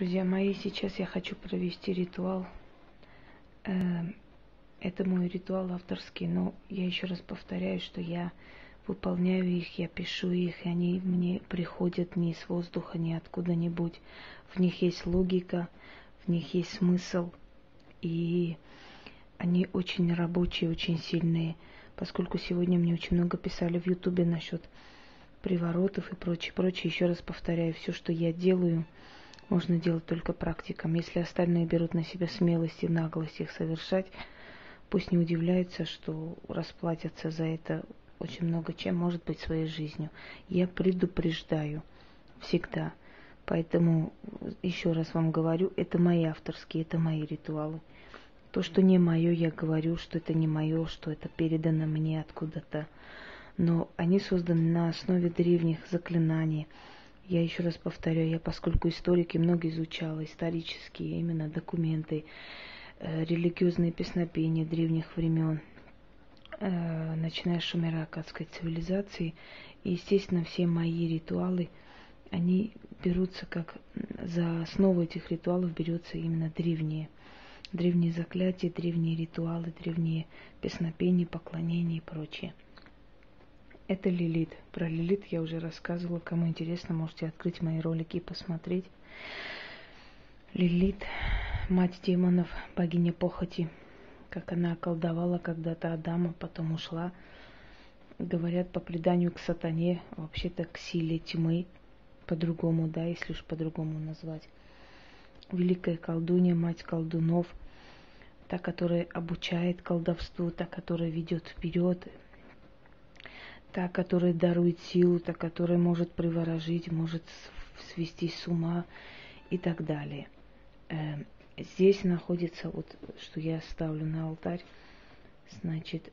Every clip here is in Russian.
Друзья мои, сейчас я хочу провести ритуал. Э, это мой ритуал авторский, но я еще раз повторяю, что я выполняю их, я пишу их, и они мне приходят не из воздуха, ни откуда-нибудь. В них есть логика, в них есть смысл, и они очень рабочие, очень сильные, поскольку сегодня мне очень много писали в Ютубе насчет приворотов и прочее, прочее. Еще раз повторяю, все, что я делаю – можно делать только практикам. Если остальные берут на себя смелость и наглость их совершать, пусть не удивляются, что расплатятся за это очень много чем, может быть, своей жизнью. Я предупреждаю всегда. Поэтому еще раз вам говорю, это мои авторские, это мои ритуалы. То, что не мое, я говорю, что это не мое, что это передано мне откуда-то. Но они созданы на основе древних заклинаний, я еще раз повторяю, я поскольку историки много изучала, исторические именно документы, э, религиозные песнопения древних времен, э, начиная с шумеро-акадской цивилизации, и, естественно, все мои ритуалы, они берутся как за основу этих ритуалов берется именно древние, древние заклятия, древние ритуалы, древние песнопения, поклонения и прочее. Это Лилит. Про Лилит я уже рассказывала. Кому интересно, можете открыть мои ролики и посмотреть. Лилит, мать демонов, богиня похоти. Как она околдовала когда-то Адама, потом ушла. Говорят по преданию к сатане, вообще-то к силе тьмы, по-другому, да, если уж по-другому назвать. Великая колдунья, мать колдунов, та, которая обучает колдовству, та, которая ведет вперед, та, которая дарует силу, та, которая может приворожить, может свести с ума и так далее. Эм, здесь находится, вот что я ставлю на алтарь, значит,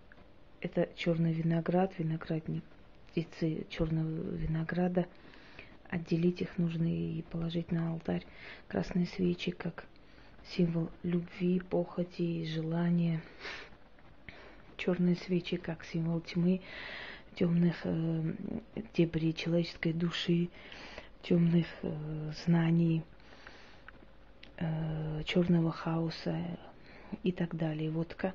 это черный виноград, виноградник, птицы черного винограда. Отделить их нужно и положить на алтарь красные свечи, как символ любви, похоти, желания. Черные свечи, как символ тьмы, темных э, дебри человеческой души, темных э, знаний, э, черного хаоса и так далее. Водка.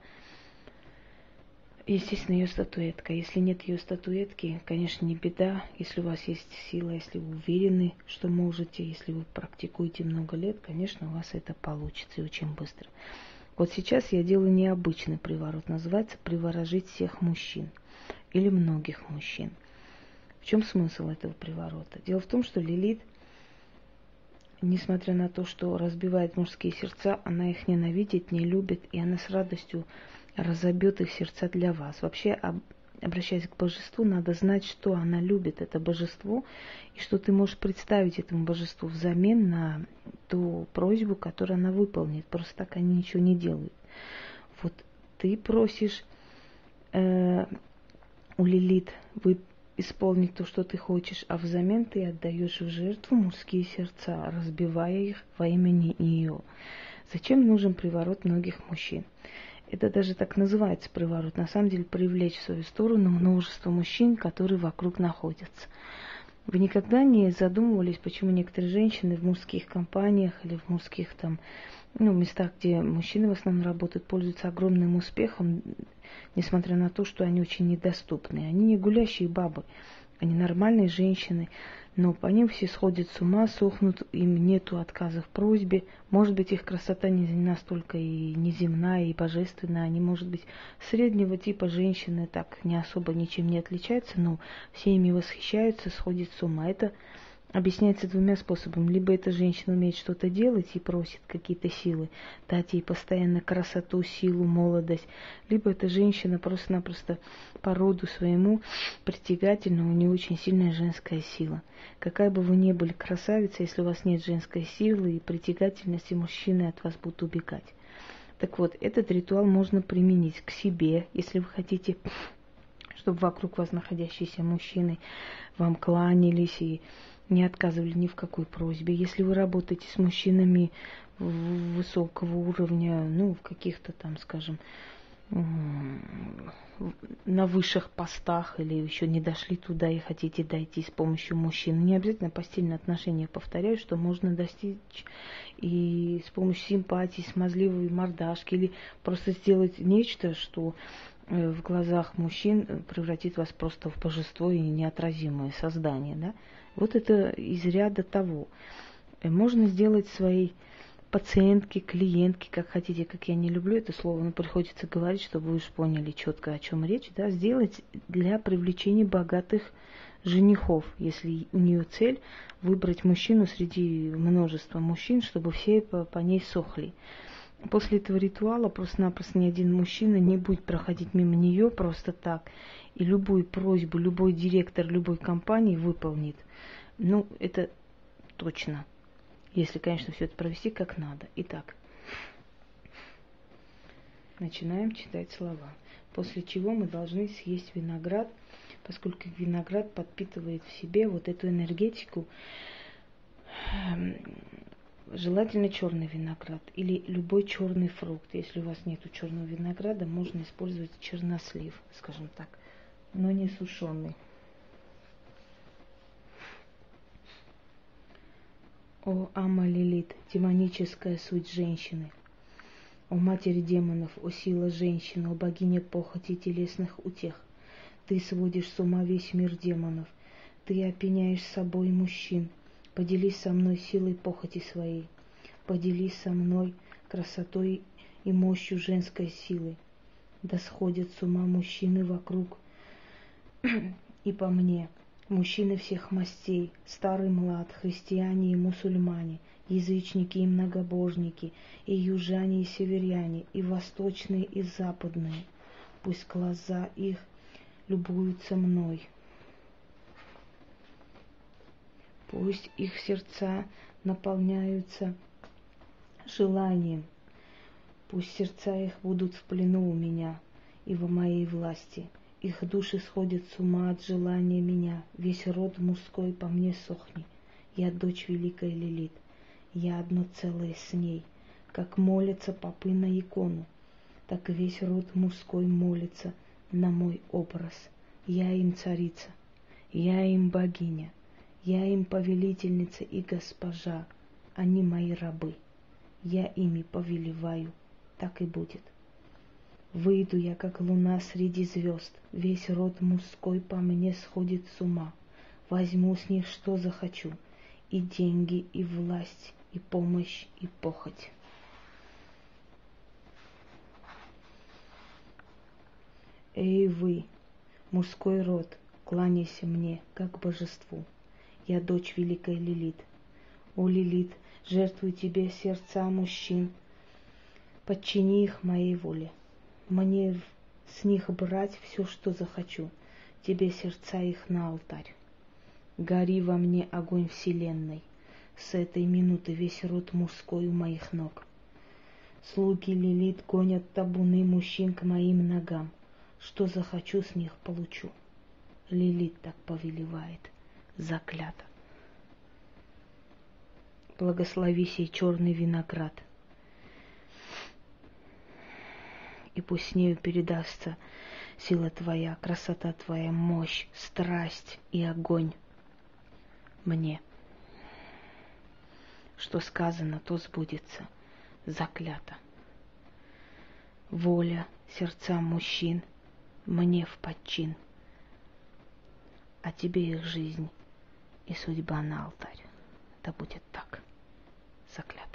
Естественно, ее статуэтка. Если нет ее статуэтки, конечно, не беда. Если у вас есть сила, если вы уверены, что можете, если вы практикуете много лет, конечно, у вас это получится и очень быстро. Вот сейчас я делаю необычный приворот. Называется «Приворожить всех мужчин» или многих мужчин. В чем смысл этого приворота? Дело в том, что Лилит, несмотря на то, что разбивает мужские сердца, она их ненавидит, не любит, и она с радостью разобьет их сердца для вас. Вообще, обращаясь к божеству, надо знать, что она любит, это божество, и что ты можешь представить этому божеству взамен на ту просьбу, которую она выполнит. Просто так они ничего не делают. Вот ты просишь э, у Лилит вы исполнить то, что ты хочешь, а взамен ты отдаешь в жертву мужские сердца, разбивая их во имя нее. Зачем нужен приворот многих мужчин? Это даже так называется приворот. На самом деле привлечь в свою сторону множество мужчин, которые вокруг находятся. Вы никогда не задумывались, почему некоторые женщины в мужских компаниях или в мужских там ну, местах, где мужчины в основном работают, пользуются огромным успехом, несмотря на то, что они очень недоступны. Они не гулящие бабы, они нормальные женщины, но по ним все сходят с ума, сохнут, им нету отказа в просьбе. Может быть, их красота не настолько и неземная, и божественная, они, может быть, среднего типа женщины так не особо ничем не отличаются, но все ими восхищаются, сходят с ума. Это объясняется двумя способами. Либо эта женщина умеет что-то делать и просит какие-то силы, дать ей постоянно красоту, силу, молодость. Либо эта женщина просто-напросто по роду своему притягательна, у нее очень сильная женская сила. Какая бы вы ни были красавица, если у вас нет женской силы и притягательности, мужчины от вас будут убегать. Так вот, этот ритуал можно применить к себе, если вы хотите, чтобы вокруг вас находящиеся мужчины вам кланялись и не отказывали ни в какой просьбе. Если вы работаете с мужчинами высокого уровня, ну, в каких-то там, скажем, на высших постах или еще не дошли туда и хотите дойти с помощью мужчин. Не обязательно постельные отношения, повторяю, что можно достичь и с помощью симпатии, смазливой мордашки, или просто сделать нечто, что э, в глазах мужчин превратит вас просто в божество и неотразимое создание. Да? Вот это из ряда того. Э, можно сделать своей пациентки, клиентки, как хотите, как я не люблю это слово, но приходится говорить, чтобы вы уж поняли четко, о чем речь, да, сделать для привлечения богатых женихов, если у нее цель выбрать мужчину среди множества мужчин, чтобы все по, по ней сохли. После этого ритуала просто-напросто ни один мужчина не будет проходить мимо нее просто так, и любую просьбу любой директор любой компании выполнит. Ну, это точно. Если, конечно, все это провести как надо. Итак, начинаем читать слова. После чего мы должны съесть виноград, поскольку виноград подпитывает в себе вот эту энергетику. Желательно черный виноград или любой черный фрукт. Если у вас нет черного винограда, можно использовать чернослив, скажем так, но не сушеный. О Амалилит, демоническая суть женщины. О матери демонов, о сила женщины, о богине похоти телесных утех. Ты сводишь с ума весь мир демонов. Ты опьяняешь собой мужчин. Поделись со мной силой похоти своей. Поделись со мной красотой и мощью женской силы. Да сходят с ума мужчины вокруг и по мне. Мужчины всех мастей, старый млад, христиане и мусульмане, язычники и многобожники, и южане и северяне, и восточные и западные. Пусть глаза их любуются мной. Пусть их сердца наполняются желанием. Пусть сердца их будут в плену у меня и в моей власти – их души сходят с ума от желания меня, весь род мужской по мне сохнет. Я дочь великой Лилит, я одно целое с ней. Как молятся попы на икону, так весь род мужской молится на мой образ. Я им царица, я им богиня, я им повелительница и госпожа, они мои рабы. Я ими повелеваю, так и будет. Выйду я, как луна среди звезд, Весь род мужской по мне сходит с ума. Возьму с них, что захочу, И деньги, и власть, и помощь, и похоть. Эй вы, мужской род, кланяйся мне, как божеству. Я дочь великой Лилит. О, Лилит, жертвую тебе сердца мужчин, подчини их моей воле мне с них брать все, что захочу, тебе сердца их на алтарь. Гори во мне огонь вселенной, с этой минуты весь род мужской у моих ног. Слуги Лилит гонят табуны мужчин к моим ногам, что захочу с них получу. Лилит так повелевает, заклято. Благослови сей черный виноград — и пусть с нею передастся сила Твоя, красота Твоя, мощь, страсть и огонь мне. Что сказано, то сбудется, заклято. Воля, сердца мужчин мне в подчин, а тебе их жизнь и судьба на алтарь. Да будет так, заклято.